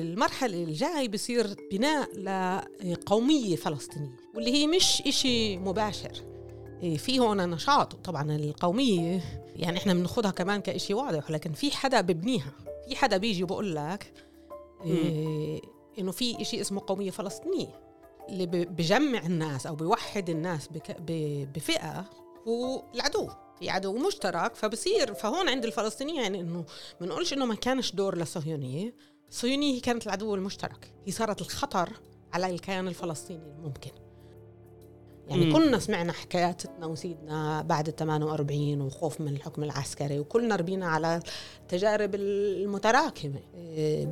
المرحلة الجاي بصير بناء لقومية فلسطينية واللي هي مش إشي مباشر. إيه، في هون نشاط. طبعا القومية يعني إحنا بناخدها كمان كإشي واضح لكن في حدا ببنيها. في حدا بيجي بقول لك إيه إنه في إشي اسمه قومية فلسطينية. اللي بجمع الناس أو بيوحد الناس بفئة هو العدو. في عدو مشترك فبصير فهون عند الفلسطينيين يعني إنه ما نقولش إنه ما كانش دور للصهيونية. الصهيونيه هي كانت العدو المشترك. هي صارت الخطر على الكيان الفلسطيني الممكن. يعني مم. كلنا سمعنا حكايات ستنا وسيدنا بعد ال 48 وخوف من الحكم العسكري وكلنا ربينا على التجارب المتراكمة إيه،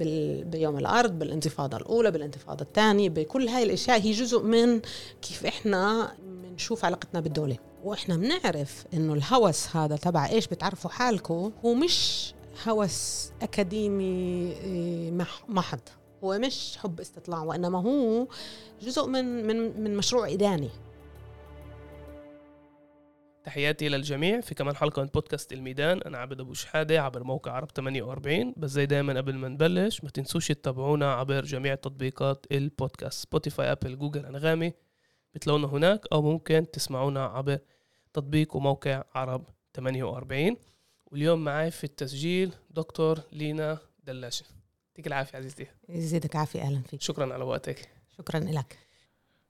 بيوم الأرض بالانتفاضة الأولى بالانتفاضة الثانية بكل هاي الأشياء. هي جزء من كيف إحنا بنشوف علاقتنا بالدولة. وإحنا بنعرف إنه الهوس هذا تبع إيش؟ بتعرفوا حالكم. هو مش هوس أكاديمي إيه، محض. هو مش حب استطلاع وإنما هو جزء من من من مشروع إداني. تحياتي للجميع في كمان حلقة من بودكاست الميدان. أنا عبد أبو شحادة عبر موقع عرب 48 بس زي دايما قبل ما نبلش ما تنسوش تتابعونا عبر جميع تطبيقات البودكاست. Spotify Apple Google أنغامي. بتلاقونا هناك أو ممكن تسمعونا عبر تطبيق وموقع عرب 48 واليوم معي في التسجيل دكتور لينا دلاشة. يعطيك العافية عزيزتي. يزيدك عافية أهلا فيك. شكرا على وقتك. شكرا لك.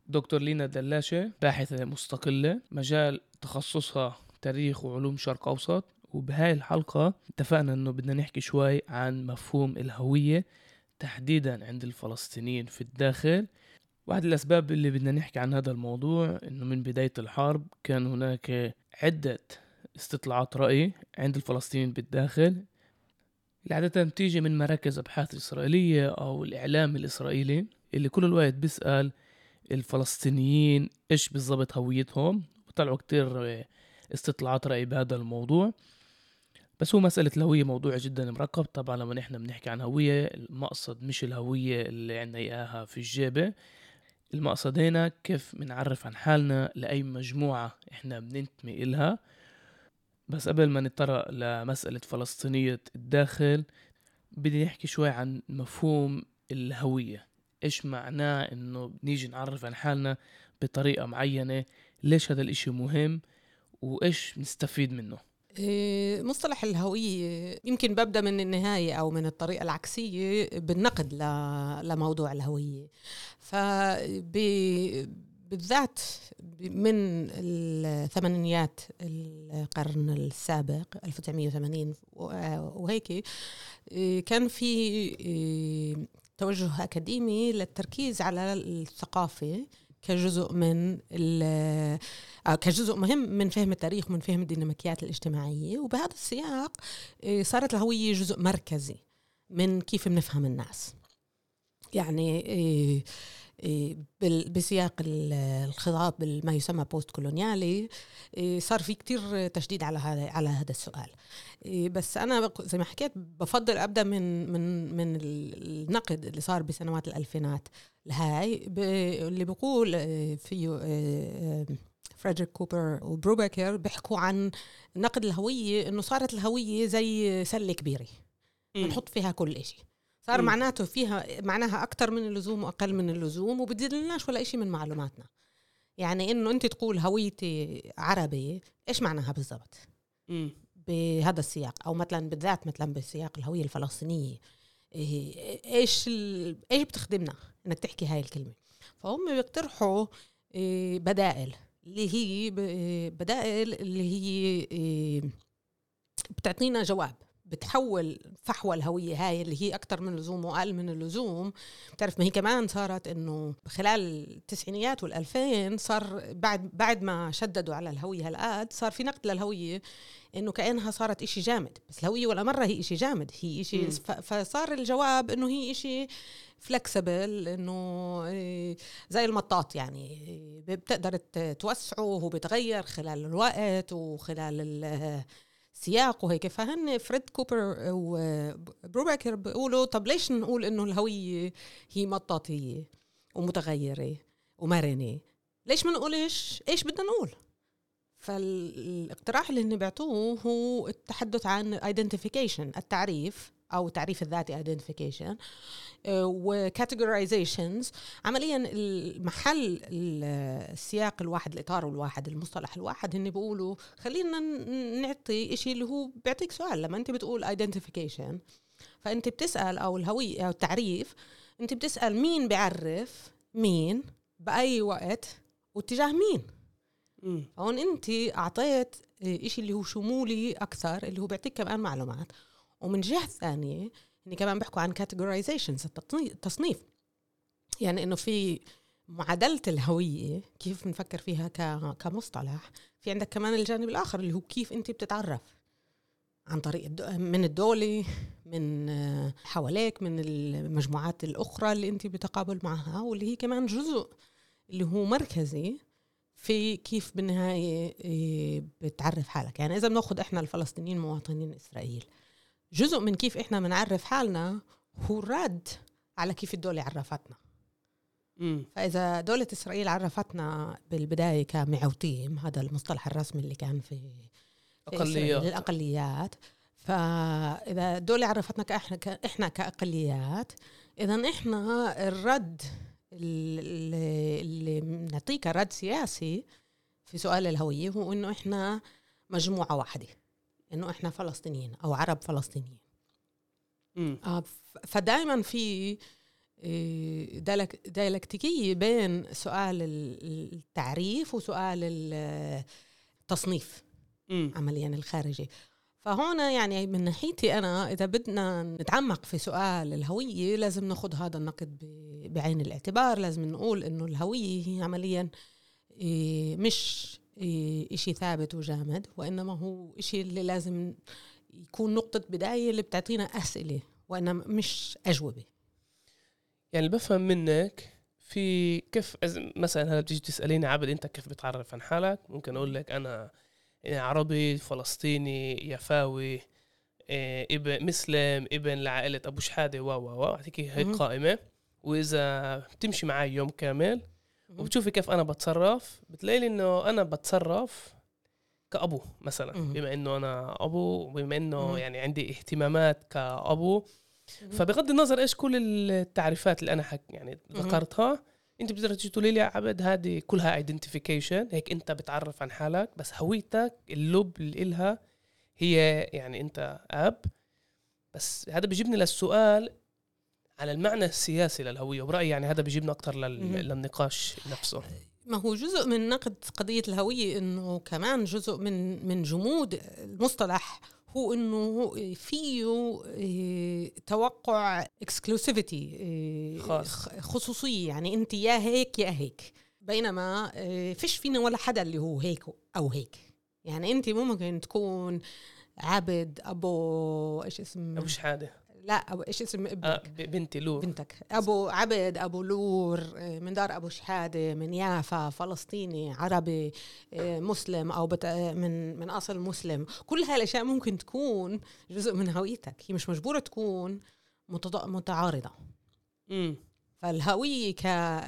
دكتور لينا دلاشة باحثة مستقلة مجال تخصصها تاريخ وعلوم شرق أوسط. وبهاي الحلقة اتفقنا إنه بدنا نحكي شوي عن مفهوم الهوية تحديدا عند الفلسطينيين في الداخل. واحد الأسباب اللي بدنا نحكي عن هذا الموضوع إنه من بداية الحرب كان هناك عدة استطلاعات رأي عند الفلسطينيين بالداخل. اللي عادة بتيجي من مراكز أبحاث إسرائيلية أو الإعلام الإسرائيلي اللي كل الوقت بيسأل الفلسطينيين إيش بالضبط هويتهم. وطلعوا كتير استطلاعات رأي بهذا الموضوع. بس هو مسألة الهوية موضوع جدا مركب. طبعا لما نحن بنحكي عن هوية المقصد مش الهوية اللي عنا إياها في الجيبة. المقصد هنا كيف بنعرف عن حالنا لأي مجموعة إحنا بننتمي إلها. بس قبل ما نتطرق لمسألة فلسطينية الداخل بدي نحكي شوي عن مفهوم الهوية. إيش معناه إنه بنيجي نعرف عن حالنا بطريقة معينة؟ ليش هذا الإشي مهم؟ وإيش نستفيد منه؟ إيه، مصطلح الهوية يمكن ببدأ من النهاية أو من الطريقة العكسية بالنقد لموضوع الهوية. بالذات من الثمانينيات القرن السابق 1980 وهيك إيه، كان في إيه، توجه أكاديمي للتركيز على الثقافة كجزء من آه، كجزء مهم من فهم التاريخ ومن فهم الديناميكيات الاجتماعية. وبهذا السياق آه، صارت الهوية جزء مركزي من كيف بنفهم الناس. يعني آه، بسياق الخطاب ما يسمى post colonial ي صار في كتير تشديد على هذا على هذا السؤال. بس أنا زي ما حكيت بفضل أبدأ من من من النقد اللي صار بسنوات الألفينات الهاي اللي بيقول فيه فريدريك كوبر وبروبكر بيحكوا عن نقد الهوية إنه صارت الهوية زي سلة كبيرة. بنحط فيها كل إشي. صار م. معناته فيها معناها أكثر من اللزوم وأقل من اللزوم وبدلناش ولا إشي من معلوماتنا. يعني إنه أنت تقول هويتي عربي إيش معناها بالضبط؟ بهذا السياق. أو مثلا بالذات مثلا بسياق الهوية الفلسطينية. إيه، إيش إيش بتخدمنا؟ إنك تحكي هاي الكلمة. فهم بيقترحوا إيه، بدائل. اللي هي بدائل اللي هي إيه، بتعطينا جواب. بتحول فحوى الهوية هاي اللي هي أكثر من اللزوم وأقل من اللزوم. بتعرف ما هي كمان صارت إنه خلال التسعينيات والألفين صار بعد بعد ما شددوا على الهوية هالقد صار في نقد للهوية إنه كأنها صارت إشي جامد. بس الهوية ولا مرة هي إشي جامد هي إشي فصار الجواب إنه هي إشي فلكسبل إنه إيه، زي المطاط يعني بتقدر توسعه وبتغير خلال الوقت وخلال السياق وهيك. فهن فريد كوبر وبروباكر بيقولوا طب ليش نقول إنه الهوية هي مطاطية ومتغيرة ومرنة؟ ليش ما نقولش إيش بدنا نقول؟ فالاقتراح اللي هن بيعطوه هو التحدث عن identification التعريف أو تعريف الذاتي identification. وكاتيجورايزيشنز عمليا المحل السياق الواحد الإطار الواحد المصطلح الواحد هن بيقولوا خلينا نعطي شيء اللي هو بيعطيك سؤال. لما أنت بتقول identification فأنت بتسأل أو الهويه أو التعريف أنت بتسأل مين بيعرف مين بأي وقت واتجاه مين. هون أنت أعطيت إشي اللي هو شمولي أكثر اللي هو بيعطيك كمان معلومات. ومن جهة ثانية هن كمان بيحكوا عن categorizations التصنيف يعني إنه في معادلة الهوية كيف بنفكر فيها كمصطلح في عندك كمان الجانب الآخر اللي هو كيف أنت بتتعرف. عن طريق من الدولة من حواليك من المجموعات الأخرى اللي أنت بتقابل معها واللي هي كمان جزء اللي هو مركزي في كيف بالنهاية إيه، بتعرف حالك. يعني إذا بناخذ إحنا الفلسطينيين مواطنين إسرائيل جزء من كيف إحنا بنعرف حالنا هو الرد على كيف الدولة عرفتنا. مم. فإذا دولة إسرائيل عرفتنا بالبداية كمعوتيم هذا المصطلح الرسمي اللي كان في, في أقليات للأقليات فإذا الدولة عرفتنا كإحنا إحنا كأقليات إذا إحنا الرد اللي, اللي نعطيه رد سياسي في سؤال الهوية هو إنه إحنا مجموعة واحدة. إنه إحنا فلسطينيين أو عرب فلسطينيين. آه فدائما في آه، دايلكتيكية بين سؤال التعريف وسؤال التصنيف عمليا الخارجي. فهون يعني من ناحيتي أنا إذا بدنا نتعمق في سؤال الهوية لازم ناخذ هذا النقد بعين الاعتبار. لازم نقول إنه الهوية هي عمليا إيه، مش إشي ثابت وجامد وإنما هو إشي اللي لازم يكون نقطة بداية اللي بتعطينا أسئلة وإنما مش أجوبة. يعني بفهم منك في كيف مثلا هلأ بتيجي تسأليني عبد أنت كيف بتعرف عن حالك؟ ممكن أقول لك أنا عربي فلسطيني يفاوي إيه، إبن مسلم إبن لعائلة أبو شحادة و و و هيك قائمة. وإذا بتمشي معي يوم كامل وبتشوفي كيف أنا بتصرف بتلاقي لي إنه أنا بتصرف كأبو مثلا. بما إنه أنا أبو وبما إنه يعني عندي اهتمامات كأبو. فبغض النظر إيش كل التعريفات اللي أنا حك يعني ذكرتها أنت بتقدر تيجي تقولي لي يا عبد هذه كلها identification هيك أنت بتعرف عن حالك بس هويتك اللب اللي إلها هي يعني أنت أب. بس هذا بيجيبني للسؤال على المعنى السياسي للهوية وبرأيي يعني هذا بيجيبنا أكثر للنقاش نفسه. ما هو جزء من نقد قضية الهوية إنه كمان جزء من من جمود المصطلح هو إنه فيه إيه، توقع اكسكلوسيفيتي خصوصية يعني أنت يا هيك يا هيك بينما إيه، فيش فينا ولا حدا اللي هو هيك أو هيك. يعني أنت ممكن تكون عبد أبو إيش اسم أبو شحادة. لا أبو إيش اسم ابنك؟ آه بنتي لور. بنتك. أبو عبد أبو لور آه، من دار أبو شحادة من يافا فلسطيني عربي آه، مسلم أو بت... من من أصل مسلم. كل هاي الأشياء ممكن تكون جزء من هويتك. هي مش مجبورة تكون متعارضة. امم فالهوية ك...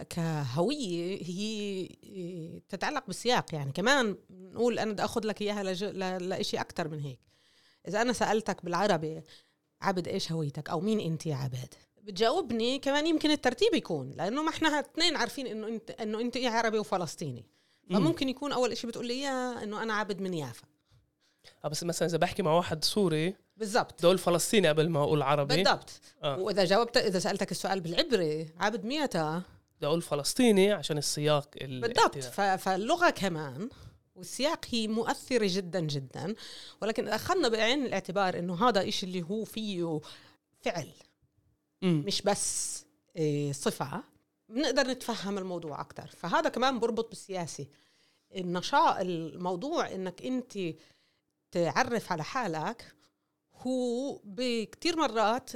كهوية هي آه، تتعلق بالسياق. يعني كمان نقول أنا بدي أخذ لك إياها لج... ل... لإشي أكتر من هيك. إذا أنا سألتك بالعربي عبد إيش هويتك؟ أو مين أنت يا عبد بتجاوبني كمان يمكن الترتيب يكون لأنه ما إحنا اثنين عارفين إنه انت إنه أنت عربي وفلسطيني. فممكن يكون أول شيء بتقول لي إياه إنه أنا عبد من يافا. آه بس مثلا إذا بحكي مع واحد سوري بالضبط. دول فلسطيني قبل ما أقول عربي. بالضبط. آه. وإذا جاوبت إذا سألتك السؤال بالعبري عبد ميتا بدي أقول فلسطيني عشان السياق بالضبط. فاللغة كمان والسياق هي مؤثرة جدا جدا. ولكن أخذنا بعين الاعتبار إنه هذا إشي اللي هو فيه فعل. م. مش بس إيه، صفة. بنقدر نتفهم الموضوع أكثر فهذا كمان بربط بالسياسي النشاط الموضوع إنك أنت تعرف على حالك هو بكتير مرات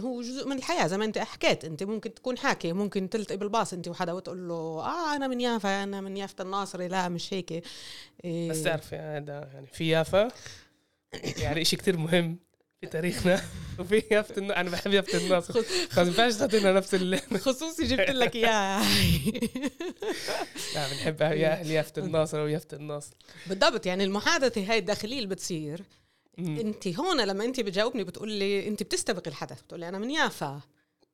هو جزء من الحياة زي ما أنت حكيت. أنت ممكن تكون حاكي ممكن تلتقي بالباص أنت وحدا وتقول له آه أنا من يافا أنا من يافا الناصري. لا مش هيك. إيه. بس تعرفي هذا يعني في يافا يعني إشي كتير مهم في تاريخنا. وفي يافت الن... أنا بحب يافت الناصر بس ما ينفعش تعطينا نفس اللي خصوصي جبت لك اياه لا بنحب يافت الناصر ويافت الناصر. بالضبط يعني المحادثة هاي الداخليه اللي بتصير. انت هون لما انت بتجاوبني بتقول لي انت بتستبق الحدث بتقول لي أنا من يافا.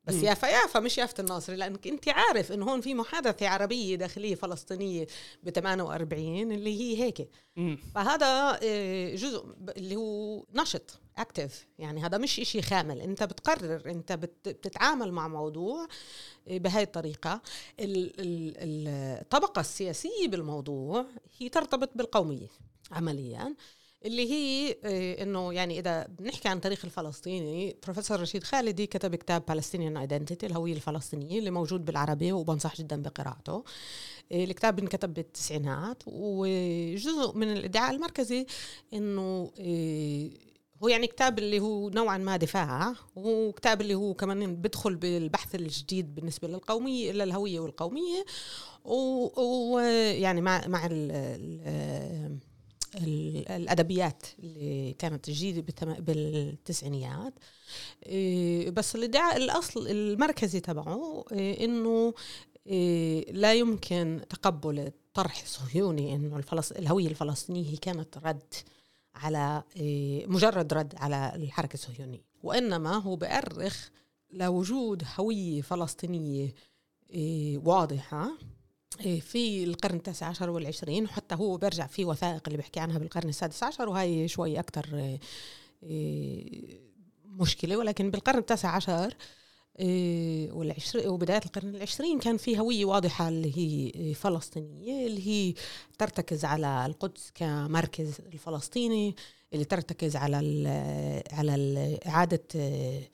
بس مم. يافا يافا مش يافا الناصري لأنك انت عارف انه هون في محادثة عربية داخلية فلسطينية ب 48 اللي هي هيك. مم. فهذا آه، جزء اللي هو نشط اكتف يعني هذا مش إشي خامل. أنت بتقرر أنت بت- بتتعامل مع موضوع آه، بهاي الطريقة. ال- ال- ال- الطبقة السياسية بالموضوع هي ترتبط بالقومية عمليا. اللي هي آه، إنه يعني إذا بنحكي عن تاريخ الفلسطيني بروفيسور رشيد خالدي كتب كتاب Palestinian Identity الهويه الفلسطينيه اللي موجود بالعربي وبنصح جدا بقراءته. آه، الكتاب انكتب بالتسعينات وجزء من الإدعاء المركزي إنه آه، هو يعني كتاب اللي هو نوعا ما دفاع وكتاب اللي هو كمان بدخل بالبحث الجديد بالنسبة للقومية للهويه والقومية. ويعني مع مع الأدبيات اللي كانت جديده بالتسعينيات. إيه، بس الإدعاء الأصل المركزي تبعه إيه، إنه إيه، لا يمكن تقبل الطرح الصهيوني إنه الفلس... الهوية الفلسطينية هي كانت رد على مجرد رد على الحركة الصهيونية. وإنما هو بأرخ لوجود هوية فلسطينية واضحة. في القرن التاسع عشر والعشرين وحتى هو بيرجع في وثائق اللي بيحكي عنها بالقرن السادس عشر وهي شوي أكتر إيه، مشكلة. ولكن بالقرن التاسع عشر إيه، وبداية القرن العشرين كان في هوية واضحة اللي هي إيه، فلسطينية اللي هي ترتكز على القدس كمركز الفلسطيني اللي ترتكز على ال على إعادة إيه،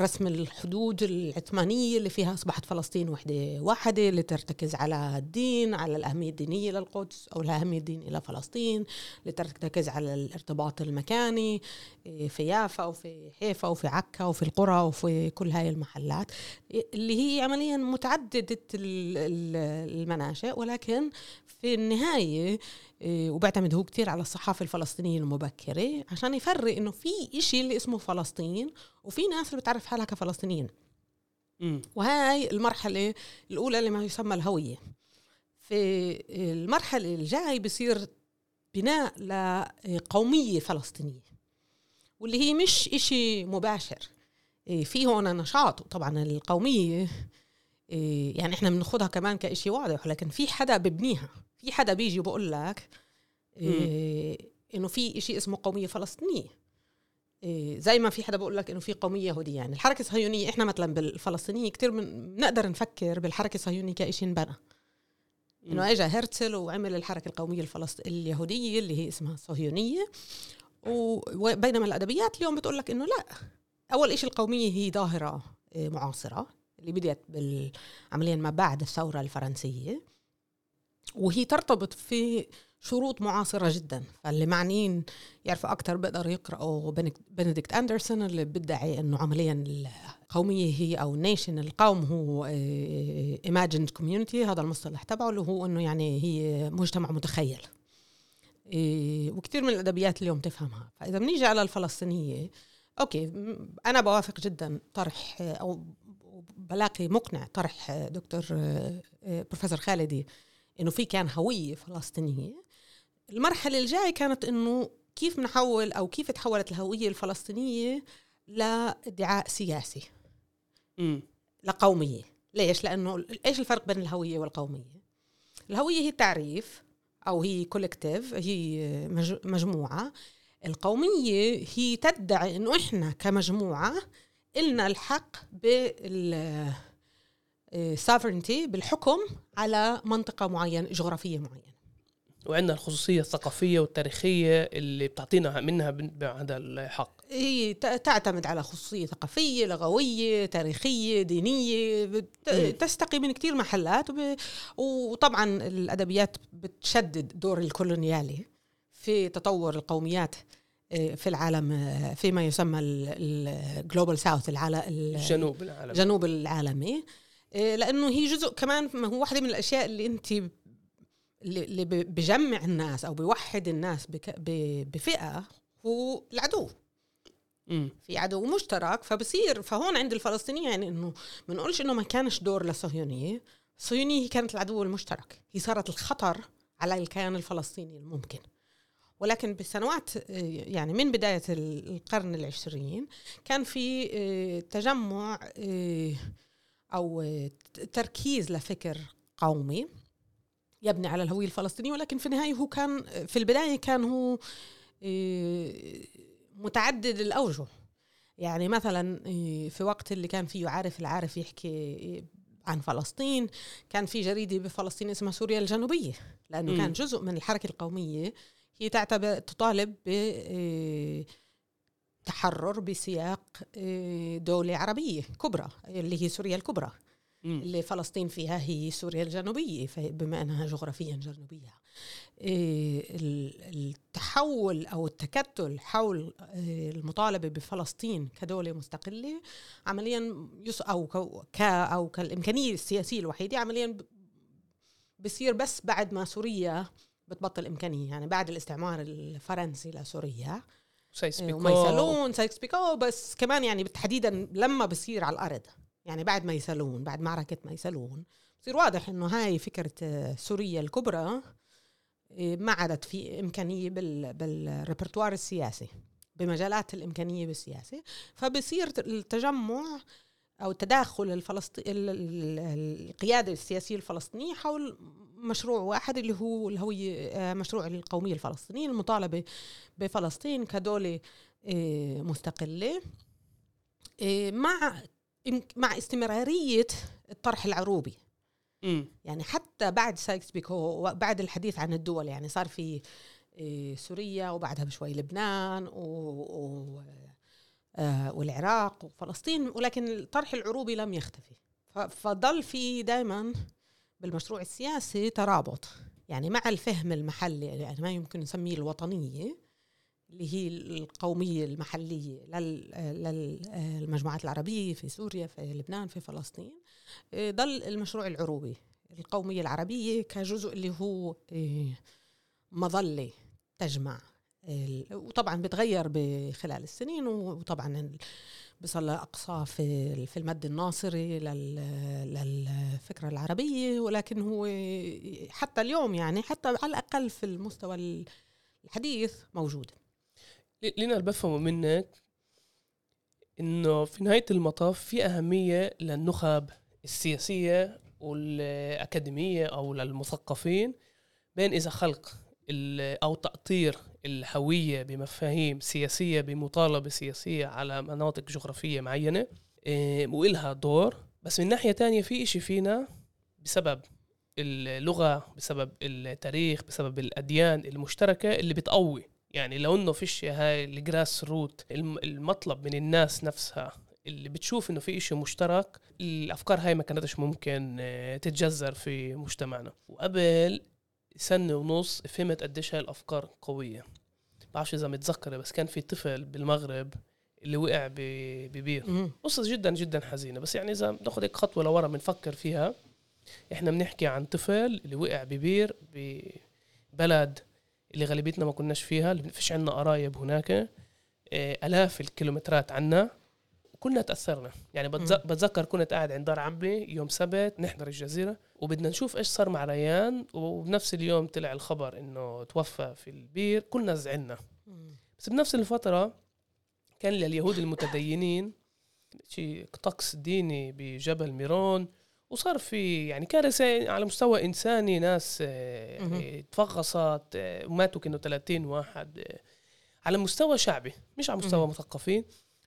رسم الحدود العثمانية اللي فيها أصبحت فلسطين وحدة واحدة اللي ترتكز على الدين على الأهمية الدينية للقدس أو الأهمية الدينية لفلسطين اللي ترتكز على الارتباط المكاني إيه، في يافا وفي حيفا وفي عكا وفي القرى وفي كل هاي المحلات اللي هي عمليا متعددة ال- ال- المناشئ ولكن في النهاية وبعتمد هو كتير على الصحافة الفلسطينية المبكرة عشان يفرق إنه في إشي اللي اسمه فلسطين وفي ناس اللي بتعرف حالها كفلسطينيين. وهاي المرحلة الأولى لما يسمى الهوية. في المرحلة الجاي بصير بناء لقومية فلسطينية واللي هي مش إشي مباشر. إيه، في هون نشاط طبعا القومية إيه، يعني إحنا بناخدها كمان كإشي واضح ولكن في حدا ببنيها. في حدا بيجي بقول لك إيه، إنه في إشي اسمه قومية فلسطينية. إيه، زي ما في حدا بقول لك إنه في قومية يهودية. يعني الحركة الصهيونية إحنا مثلا بالفلسطينية كثير بنقدر نفكر بالحركة الصهيونية كشيء انبنى إنه اجى هرتزل وعمل الحركة القومية الفلسط... اليهودية اللي هي اسمها الصهيونيه وبينما الأدبيات اليوم بتقول لك إنه لا. أول شيء القومية هي ظاهرة إيه، معاصرة اللي بدأت بال... عمليا ما بعد الثورة الفرنسية. وهي ترتبط في شروط معاصرة جدا فاللي معنيين يعرفوا أكثر بيقدروا يقرأوا بنديكت أندرسون اللي بيدعي أنه عمليا القومية هي أو نيشن القوم هو imagined community هذا المصطلح تبعه اللي هو أنه يعني هي مجتمع متخيل. إيه، وكثير من الأدبيات اليوم تفهمها. فإذا بنيجي على الفلسطينية okay أنا بوافق جدا طرح آه، أو بلاقي مقنع طرح آه، دكتور آه، آه، بروفيسور خالدي. إنه في كان هوية فلسطينية. المرحلة الجاية كانت إنه كيف نحول أو كيف تحولت الهوية الفلسطينية لإدعاء سياسي. مم. لقومية. ليش؟ لأنه إيش الفرق بين الهوية والقومية؟ الهوية هي تعريف أو هي collective هي مج- مجموعة. القومية هي تدعي إنه إحنا كمجموعة إلنا الحق بال sovereignty بالحكم على منطقة معينة جغرافية معينة وعندنا الخصوصية الثقافية والتاريخية اللي بتعطينا منها هذا الحق هي تعتمد على خصوصية ثقافية لغوية تاريخية دينية. تستقي من كتير محلات. وطبعا الأدبيات بتشدد دور الكولونيالي في تطور القوميات آه، في العالم آه، فيما يسمى الجلوبال ساوث العالم الجنوب العالم الجنوب العالمي آه، لأنه هي جزء كمان ما هو واحدة من الأشياء اللي أنت اللي بجمع الناس أو بيوحد الناس بك- ب- بفئة هو العدو. مم. في عدو مشترك فبصير فهون عند الفلسطينيين يعني إنه ما نقولش إنه ما كانش دور للصهيونية. الصهيونية هي كانت العدو المشترك. هي صارت الخطر على الكيان الفلسطيني الممكن. ولكن بسنوات يعني من بداية القرن العشرين كان في تجمع أو تركيز لفكر قومي يبني على الهوية الفلسطينية ولكن في النهاية هو كان في البداية كان هو متعدد الأوجه يعني مثلا في وقت اللي كان فيه عارف العارف يحكي عن فلسطين كان في جريدة بفلسطين اسمها سوريا الجنوبية لأنه م. كان جزء من الحركة القومية هي تعتبر تطالب ب تحرر بسياق دولة عربية كبرى اللي هي سوريا الكبرى. اللي فلسطين فيها هي سوريا الجنوبية بما أنها جغرافيا جنوبية. إيه، التحول أو التكتل حول إيه، المطالبة بفلسطين كدولة مستقلة عمليا يص أو ك أو كالإمكانية السياسية الوحيدة عمليا بصير بس بعد ما سوريا بتبطل إمكانية يعني بعد الاستعمار الفرنسي لسوريا. سايكس بيكو وميسلون سايكس بيكو بس كمان يعني تحديدا لما بصير على الأرض. يعني بعد ميسلون بعد معركة ميسلون بصير واضح إنه هاي فكرة آه، سوريا الكبرى آه، ما عادت في إمكانية بال بال repertoire السياسي بمجالات الإمكانية بالسياسة. فبصير التجمع أو التداخل الفلسطيني القيادة السياسية الفلسطينية حول مشروع واحد اللي هو الهوية آه، مشروع القومية الفلسطينية المطالبة بفلسطين كدولة مستقلة. مع مع استمرارية الطرح العروبي. م. يعني حتى بعد سايكس بيكو وبعد الحديث عن الدول يعني صار في سوريا وبعدها بشوي لبنان و, و آه، والعراق وفلسطين ولكن الطرح العروبي لم يختفي. فظل في دائما بالمشروع السياسي ترابط يعني مع الفهم المحلي يعني ما يمكن نسميه الوطنيه اللي هي القومية المحلية للمجموعات العربية في سوريا في لبنان في فلسطين. ضل المشروع العروبي. القومية العربية كجزء اللي هو آه، مظلة تجمع. وطبعا بتغير بخلال السنين وطبعا بصل أقصى في في المد الناصري للفكرة العربية ولكن هو حتى اليوم يعني حتى على الأقل في المستوى الحديث موجود. اللي أنا بفهمه منك إنه في نهاية المطاف في أهمية للنخب السياسية والأكاديمية أو للمثقفين بين إذا خلق أو تأطير الهوية بمفاهيم سياسية بمطالبة سياسية على مناطق جغرافية معينة إيه، وإلها دور. بس من ناحية تانية في إشي فينا بسبب اللغة بسبب التاريخ بسبب الأديان المشتركة اللي بتقوي. يعني لو إنه فيش هاي الجراس روت المطلب من الناس نفسها اللي بتشوف إنه في إشي مشترك الأفكار هاي ما كانتش ممكن آه، تتجذر في مجتمعنا. وقبل سنة ونص فهمت قديش هاي الأفكار قوية. بعرفش إذا متذكرة بس كان في طفل بالمغرب اللي وقع ببير. قصة جدا جدا حزينة. بس يعني إذا ناخذ هيك خطوة لورا بنفكر فيها إحنا بنحكي عن طفل اللي وقع ببير ببلد اللي غالبيتنا ما كناش فيها اللي فيش عنا قرايب هناك. آه، آلاف الكيلومترات عنا وكلنا تأثرنا. يعني بتذكر كنت قاعد عند دار عمي يوم سبت نحضر الجزيرة. وبدنا نشوف إيش صار مع ريان وبنفس اليوم طلع الخبر إنه توفى في البير كلنا زعلنا. بس بنفس الفترة كان لليهود المتدينين شيء طقس ديني بجبل ميرون وصار في يعني كارثه على مستوى إنساني ناس آه، تفغصت آه، وماتوا كانوا 30 واحد آه، على مستوى شعبي مش على مستوى مثقفين.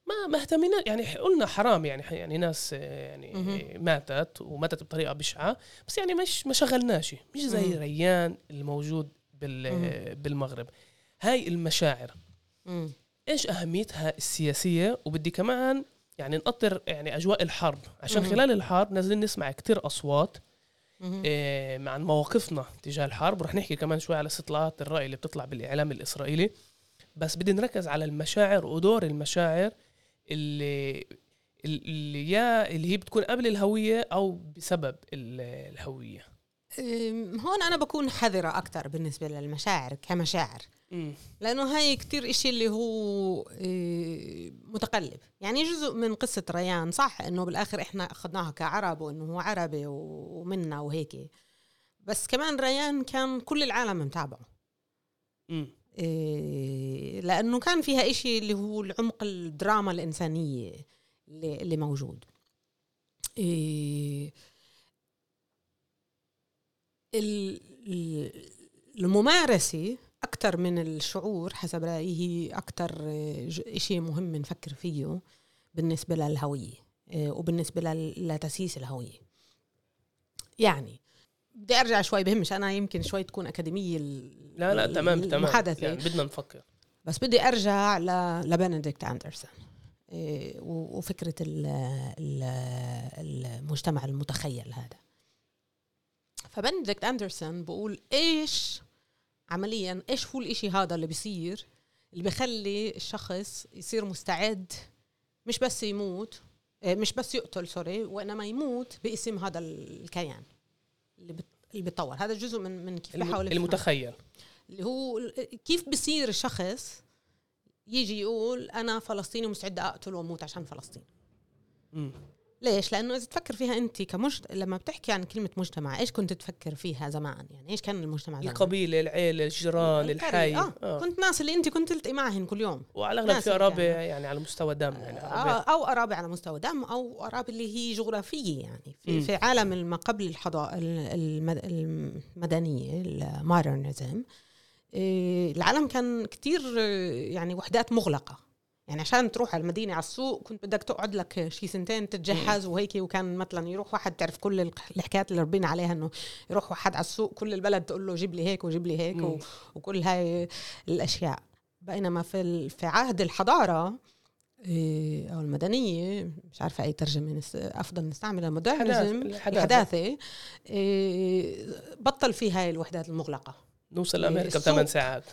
ما ما اهتمينا يعني قلنا حرام يعني يعني ناس يعني ماتت وماتت بطريقة بشعة بس يعني مش ما شغلناش مش زي ريان الموجود بال بالمغرب. هاي المشاعر. إيش أهميتها السياسية؟ وبدي كمان يعني نقطر يعني أجواء الحرب. عشان مم. خلال الحرب نازلين نسمع كتير أصوات إيه عن مواقفنا تجاه الحرب. ورح نحكي كمان شوي على استطلاعات الرأي اللي بتطلع بالإعلام الإسرائيلي. بس بدي نركز على المشاعر ودور المشاعر اللي اللي يا اللي هي بتكون قبل الهوية أو بسبب الهوية. هون أنا بكون حذرة أكثر بالنسبة للمشاعر كمشاعر. لأنه هاي كتير إشي اللي هو متقلب. يعني جزء من قصة ريان صح إنه بالآخر إحنا أخذناها كعرب وإنه هو عربي ومنا وهيك. بس كمان ريان كان كل العالم متابعه. لأنه كان فيها إشي اللي هو العمق الدراما الإنسانية اللي, موجود. إيه الممارسة أكثر من الشعور حسب رأيي هي أكثر شيء مهم نفكر فيه بالنسبة للهوية إيه، وبالنسبة لتأسيس الهوية. يعني بدي أرجع شوي بهمش أنا يمكن شوي تكون أكاديمية لا لا تمام تمام. المحادثة. يعني بدنا نفكر. بس بدي أرجع ل لبنديكت أندرسون. إيه وفكرة ال ال المجتمع المتخيل هذا. فبنديكت أندرسون بقول إيش عمليا إيش هو الإشي هذا اللي بيصير اللي بخلي الشخص يصير مستعد مش بس يموت إيه، مش بس يقتل سوري وإنما يموت باسم هذا الكيان. اللي اللي بيتطور هذا جزء من من كيف بحاول المتخيل. اللي هو كيف بصير الشخص يجي يقول أنا فلسطيني ومستعد أقتل وأموت عشان فلسطين؟ م. ليش؟ لأنه إذا تفكر فيها انت كمجت... لما بتحكي عن كلمة مجتمع إيش كنت تفكر فيها زمان؟ يعني إيش كان المجتمع زمان؟ القبيلة، العيلة، الجيران، الحي آه. آه. كنت ناس اللي انت كنت تلتقي معهم كل يوم وعلى الأغلب في قرابه يعني. يعني على مستوى دم يعني آه أو قرابه على مستوى دم أو قرابه اللي هي جغرافية يعني في, في عالم ما قبل الحضاره المدنية المودرنزم إيه، العالم كان كتير يعني وحدات مغلقة يعني عشان تروح على المدينة على السوق كنت بدك تقعد لك شي سنتين تتجهز وهيك وكان مثلا يروح واحد تعرف كل الحكايات اللي ربينا عليها إنه يروح واحد على السوق كل البلد تقول له جيب لي هيك وجيب لي هيك و... وكل هاي الأشياء. بينما في في عهد الحضارة إيه، أو المدنية مش عارفة أي ترجمة أفضل نستعملها مودرنزم الحداثه إيه، بطل في هاي الوحدات المغلقة. نوصل لأمريكا بثمان ساعات.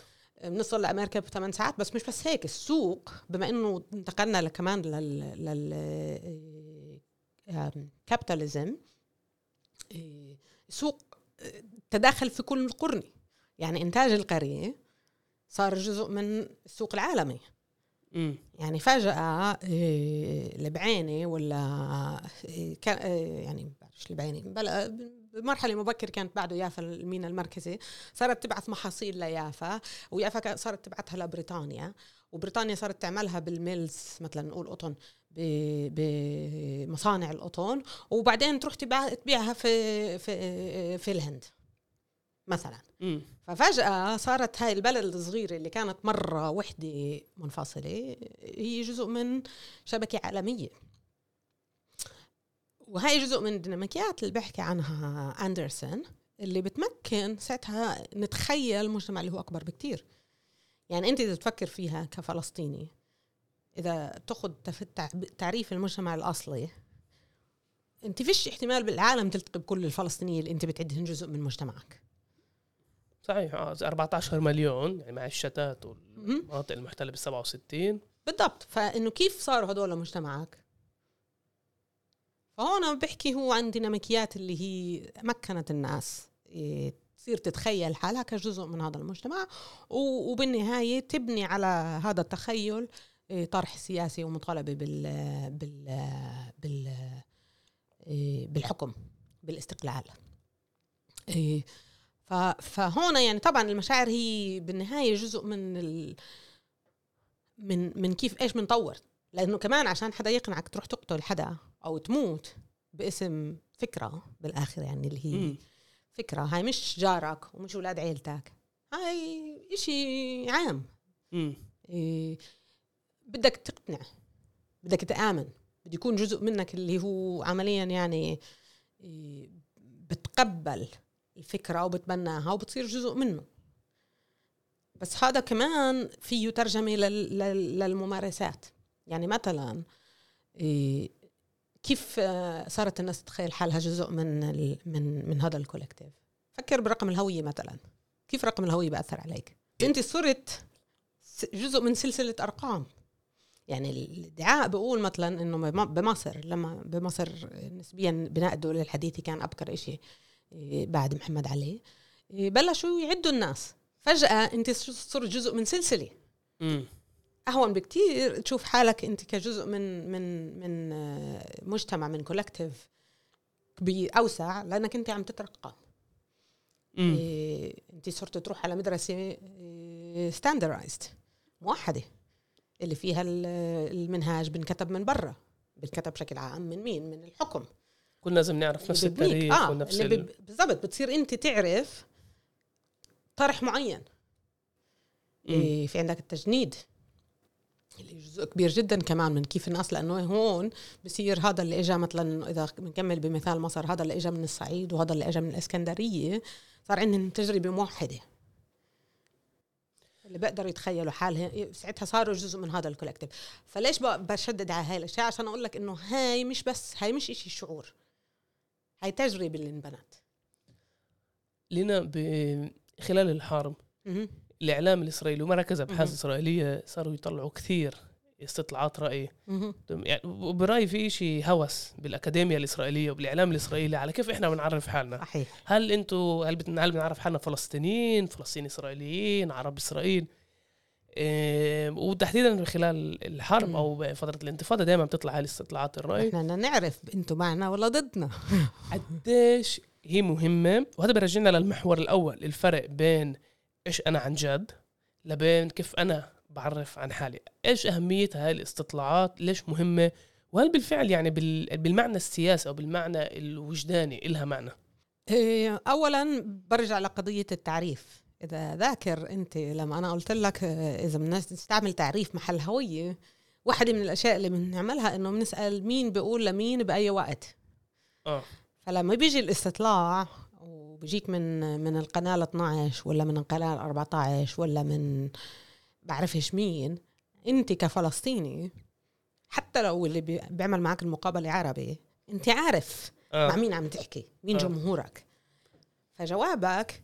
بنوصل لأمريكا بثمان ساعات بس مش بس هيك السوق بما إنه انتقلنا كمان لل لل كابيتاليزم السوق تداخل في كل قرن يعني إنتاج القرية صار جزء من السوق العالمي. يعني فجأة لبعيني ولا يعني بعرفش لبعيني بمرحلة مبكرة كانت بعده يافا المينا المركزي صارت تبعث محاصيل ليافا ويافا صارت تبعثها لبريطانيا وبريطانيا صارت تعملها بال mills مثلا نقول قطن بمصانع القطن وبعدين تروح تبيعها في في في الهند مثلا م. ففجأة صارت هاي البلد الصغيرة اللي كانت مرة وحدة منفصلة هي جزء من شبكة عالمية وهي جزء من الديناميكيات اللي بحكي عنها أندرسون اللي بتمكن ساعتها نتخيل مجتمع اللي هو أكبر بكتير. يعني أنت إذا تفكر فيها كفلسطيني إذا تأخذ تعريف المجتمع الأصلي أنت فيش احتمال بالعالم تلتقي بكل الفلسطينيين اللي أنت بتعدهم جزء من مجتمعك. صحيح آه 14 مليون يعني مع الشتات والمناطق المحتلة بال 67 بالضبط. فإنه كيف صاروا هدول مجتمعك؟ فهون بحكي هو عن ديناميكيات اللي هي مكنت الناس. إيه، تصير تتخيل حالها كجزء من هذا المجتمع وبالنهاية تبني على هذا التخيل إيه، طرح سياسي ومطالبة بال بال بال إيه، بالحكم بالاستقلال. فهون يعني طبعا المشاعر هي بالنهاية جزء من ال... من من كيف إيش بنطور. لأنه كمان عشان حدا يقنعك تروح تقتل حدا أو تموت باسم فكرة بالآخر يعني اللي هي م. فكرة. هاي مش جارك ومش أولاد عيلتك. هاي إشي عام. إيه بدك تقنع بدك تآمن. بده يكون جزء منك اللي هو عمليا يعني إيه بتقبل الفكرة وبتبناها وبتصير جزء منه. بس هذا كمان فيه ترجمة للممارسات. يعني مثلا إيه، كيف صارت الناس تتخيل حالها جزء من من من هذا الكولكتيف فكر برقم الهوية مثلا. كيف رقم الهوية بأثر عليك؟ أنت صرت جزء من سلسلة أرقام. يعني الادعاء بقول مثلا إنه بمصر لما بمصر نسبيا بناء الدولة الحديثة كان أبكر شيء إيه، بعد محمد علي إيه، بلشوا يعدوا الناس. فجأة أنت صرت جزء من سلسلة. أهون بكتير. تشوف حالك أنت كجزء من من من آه، مجتمع من collective كبير أوسع لأنك أنت عم تترقى. إيه أنت صرت تروح على مدرسة standardized موحدة اللي فيها ال- المنهاج بنكتب من برا بنكتب بشكل عام من مين؟ من الحكم. كلنا لازم نعرف نفس. التاريخ آه ونفس ال... بالضبط بتصير أنت تعرف طرح معين. إيه في عندك التجنيد. اللي جزء كبير جدا كمان من كيف الناس لأنه هون بصير هذا اللي اجى مثلا إذا بنكمل بمثال مصر هذا اللي اجى من الصعيد وهذا اللي اجى من الإسكندرية صار عندهم تجربة موحدة. اللي بيقدروا يتخيلوا حالهم ساعتها صاروا جزء من هذا الكولكتيف. فليش بشدد على هاي الأشياء؟ عشان أقول لك إنه هاي مش بس هاي مش إشي شعور. هاي تجربة اللي انبنت. لنا. خلال الحرب. الإعلام الإسرائيلي ومراكز أبحاث. إسرائيلية صاروا يطلعوا كثير استطلاعات رأي. يعني وبرأيي في شيء هوس بالأكاديمية الإسرائيلية وبالإعلام الإسرائيلي على كيف إحنا بنعرف حالنا. صحيح. هل أنتوا هل هل بنعرف حالنا فلسطينيين فلسطيني إسرائيليين عرب إسرائيل؟ إيه وتحديدا خلال الحرب. أو فتره الانتفاضة دائما بتطلع هاي الاستطلاعات الرأي. إحنا بدنا نعرف أنتم معنا ولا ضدنا. قديش هي مهمة؟ وهذا بيرجعنا للمحور الأول الفرق بين إيش أنا عن جد؟ لبين كيف أنا بعرف عن حالي. إيش أهمية هاي الاستطلاعات؟ ليش مهمة؟ وهل بالفعل يعني بال- بالمعنى السياسي أو بالمعنى الوجداني إلها معنى؟ إيه، اولا برجع لقضية التعريف. إذا ذاكر أنت لما أنا قلت لك إذا بدنا نستعمل تعريف محل هوية واحدة من الأشياء اللي بنعملها إنه بنسأل مين بيقول لمين بأي وقت. آه. فلما بيجي الاستطلاع وبيجيك من من القناة ال 12 ولا من القناة ال 14 ولا من بعرفش مين انت كفلسطيني حتى لو اللي بي- بيعمل معك المقابلة عربي انت عارف آه. مع مين عم تحكي مين آه. جمهورك فجوابك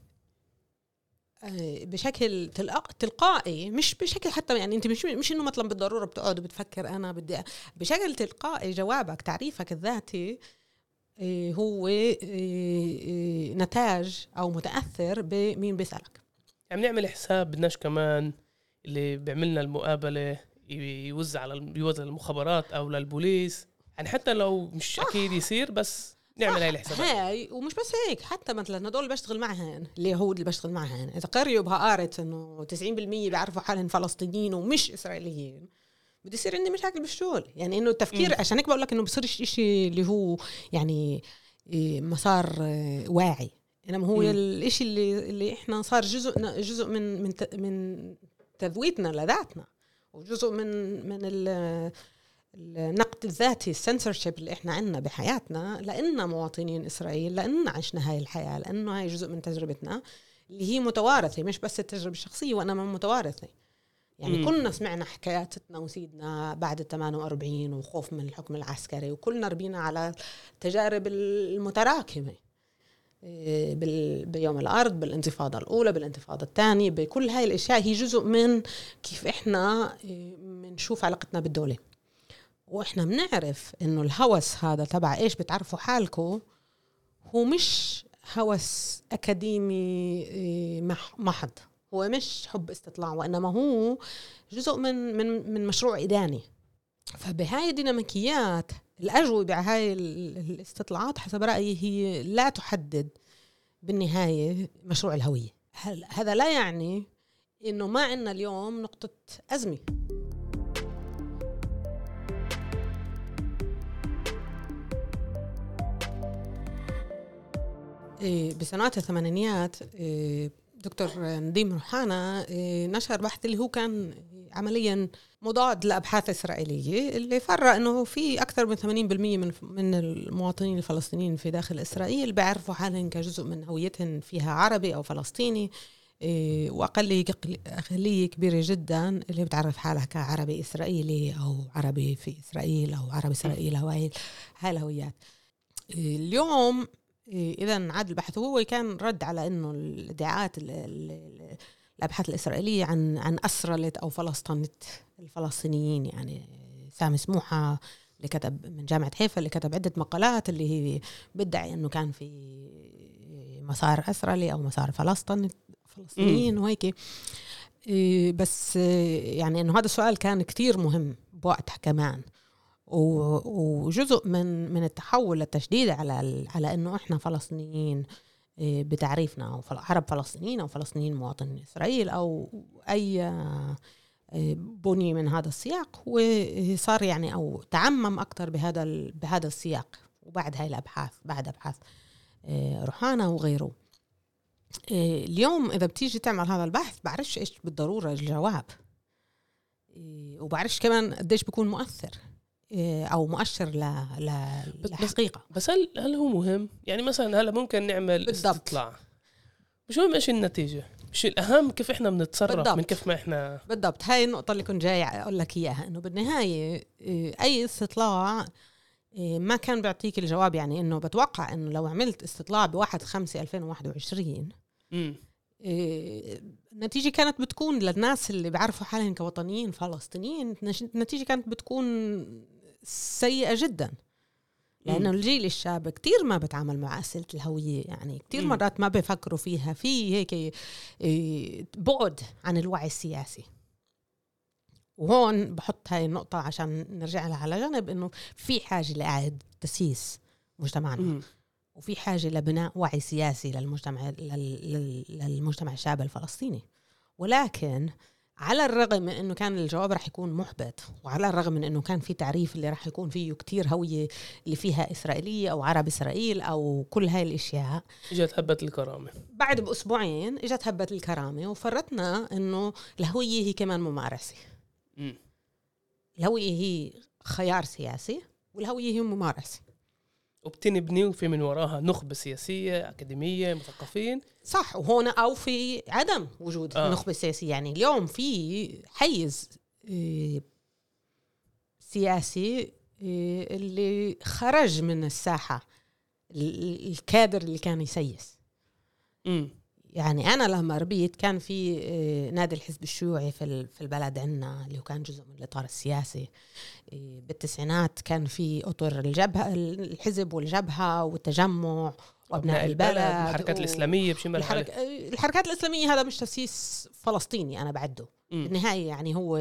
آه، بشكل تلق- تلقائي مش بشكل حتى يعني انت مش مش انه مثلا بالضرورة بتقعد وبتفكر أنا بدي بشكل تلقائي جوابك تعريفك الذاتي هو آه، آه، نتاج أو متأثر بمين بيسألك. يعني نعمل حساب بدناش كمان اللي بيعملنا المقابلة ي- يوزع على يوزع للمخابرات أو للبوليس. يعني حتى لو مش أكيد يصير بس نعمل هاي الحسابات. هاي ومش بس هيك حتى مثلا هدول اللي بشتغل معهن اليهود اللي بشتغل معهن إذا قريوا بها قارت انه 90% بيعرفوا حالهم فلسطينيين ومش إسرائيليين بده يصير عندي مشاكل بالشغل يعني إنه التفكير. عشان هيك بقول لك إنه بصيرش شيء اللي هو يعني إيه، مسار آه، واعي إنما هو. الشيء اللي اللي إحنا صار جزء جزء من من من تذويتنا لذاتنا وجزء من من ال- النقد الذاتي السنسورشيب اللي إحنا عندنا بحياتنا لأننا مواطنين إسرائيل لأننا عشنا هاي الحياة لأنه هاي جزء من تجربتنا اللي هي متوارثة مش بس التجربة الشخصية وإنما متوارثة يعني مم. كلنا سمعنا حكايات ستنا وسيدنا بعد ال 48 وخوف من الحكم العسكري وكلنا ربينا على التجارب المتراكمة إيه، بيوم الأرض بالانتفاضة الأولى بالانتفاضة الثانية بكل هاي الأشياء. هي جزء من كيف إحنا إيه، بنشوف علاقتنا بالدولة. وإحنا بنعرف إنه الهوس هذا تبع إيش؟ بتعرفوا حالكم هو مش هوس أكاديمي إيه، مح- محض. هو مش حب استطلاع وإنما هو جزء من من من مشروع إداني. فبهاي الديناميكيات الأجوبة على هاي ال- الاستطلاعات حسب رأيي هي لا تحدد بالنهاية مشروع الهوية. هذا لا يعني إنه ما عندنا اليوم نقطة أزمة؟ إيه، بسنوات الثمانينيات إيه، دكتور نديم روحانا إيه، نشر بحث اللي هو كان عمليا مضاد لأبحاث إسرائيلية اللي فرق إنه في أكثر من 80% من من المواطنين الفلسطينيين في داخل إسرائيل بيعرفوا حالهم كجزء من هويتهم فيها عربي أو فلسطيني إيه، واقليه أقلية كبيرة جدا اللي بتعرف حالها كعربي إسرائيلي أو عربي في إسرائيل أو عربي إسرائيل أو هاي الهويات. إيه، اليوم اذا عاد البحث هو كان رد على إنه الادعاءات ال- ال- ال- الأبحاث الإسرائيلية عن عن أسرلت أو فلسطنت الفلسطينيين يعني سامي سموحة اللي كتب من جامعة حيفا اللي كتب عدة مقالات اللي هي بيدعي إنه كان في مسار أسرلي أو مسار فلسطين فلسطينيين وهيك. إيه، بس إيه، يعني إنه هذا السؤال كان كتير مهم بوقتها كمان. وجزء من من التحول للتشديد على على إنه إحنا فلسطينيين آه، بتعريفنا فل- عرب فلسطينيين أو فلسطينيين مواطنين إسرائيل أو أي آه، بني من هذا السياق وصار يعني أو تعمم أكثر بهذا بهذا السياق وبعد هاي الأبحاث بعد أبحاث آه، روحانا وغيره. اليوم إذا بتيجي تعمل هذا البحث بعرفش إيش بالضرورة الجواب. وبعرفش كمان قديش بيكون مؤثر. آه، أو مؤشر ل... ل... بس- هل هل هو مهم؟ يعني مثلا هلأ ممكن نعمل بالضبط. استطلاع مش مهم إيش النتيجة مش الأهم كيف إحنا بنتصرف بالضبط. من كيف ما إحنا بالضبط هاي النقطة اللي كنت جاي أقول لك إياها إنه بالنهاية إيه، أي استطلاع إيه، ما كان بيعطيك الجواب يعني إنه بتوقع إنه لو عملت استطلاع بواحد خمسة 2021 مم. إيه، النتيجة كانت بتكون للناس اللي بيعرفوا حالهم كوطنيين فلسطينيين النتيجة كانت بتكون سيئة جدا لأنه مم. الجيل الشاب كتير ما بتعامل مع أسئلة الهوية يعني كتير مم. مرات ما بيفكروا فيها في هيك إيه، بعد عن الوعي السياسي وهون بحط هاي النقطة عشان نرجع لها على جنب إنه في حاجة لإعادة تسييس مجتمعنا مم. وفي حاجة لبناء وعي سياسي للمجتمع لل- لل- للمجتمع الشعبي الفلسطيني ولكن على الرغم من إنه كان الجواب رح يكون محبط وعلى الرغم من إنه كان في تعريف اللي رح يكون فيه كتير هوية اللي فيها إسرائيلية أو عرب إسرائيل أو كل هاي الأشياء. إجت هبة الكرامة. بعد بأسبوعين إجت هبة الكرامة وفرتنا إنه الهوية هي كمان ممارسة. مم. الهوية هي خيار سياسي والهوية هي ممارسة. وبتنبني وفي من وراها نخبة سياسية أكاديمية مثقفين صح وهون أو في عدم وجود آه. نخبة سياسية يعني اليوم في حيز آه، سياسي آه، اللي خرج من الساحة ال- الكادر اللي كان يسيس مم. يعني أنا لما ربيت كان في آه، نادي الحزب الشيوعي في في البلد عندنا اللي هو كان جزء من الإطار السياسي. آه، بالتسعينات كان في أطر الجبهة الحزب والجبهة والتجمع وأبناء البلد الحركات و- الإسلامية بشمل الحرك... الحركات الإسلامية هذا مش تأسيس فلسطيني أنا بعده مم. بالنهاية يعني هو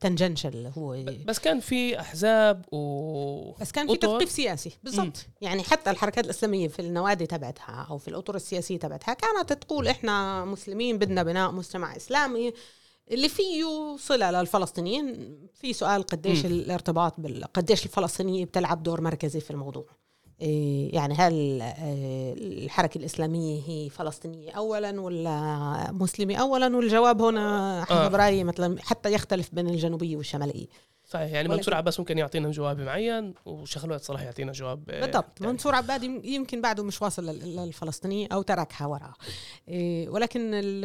تنجنشل هو بس كان في أحزاب و بس كان في. تثقيف سياسي بالضبط يعني حتى الحركات الإسلامية في النوادي تبعتها أو في الأطر السياسية تبعتها كانت تقول إحنا مسلمين بدنا بناء مجتمع إسلامي اللي فيه صلة للفلسطينيين في سؤال قديش مم. الارتباط بال... قديش الفلسطينية بتلعب دور مركزي في الموضوع يعني هل آه، الحركة الإسلامية هي فلسطينية أولا ولا مسلمة أولا؟ والجواب هنا حسب آه. رأيي مثلا حتى يختلف بين الجنوبية والشمالية. صحيح يعني منصور عباس ممكن يعطينا جواب معين وشغلات صلاح يعطينا جواب آه، بالضبط. تاني. منصور عباد يم- يمكن بعده مش واصل لل- للفلسطينية أو تركها وراء. إيه، ولكن ال-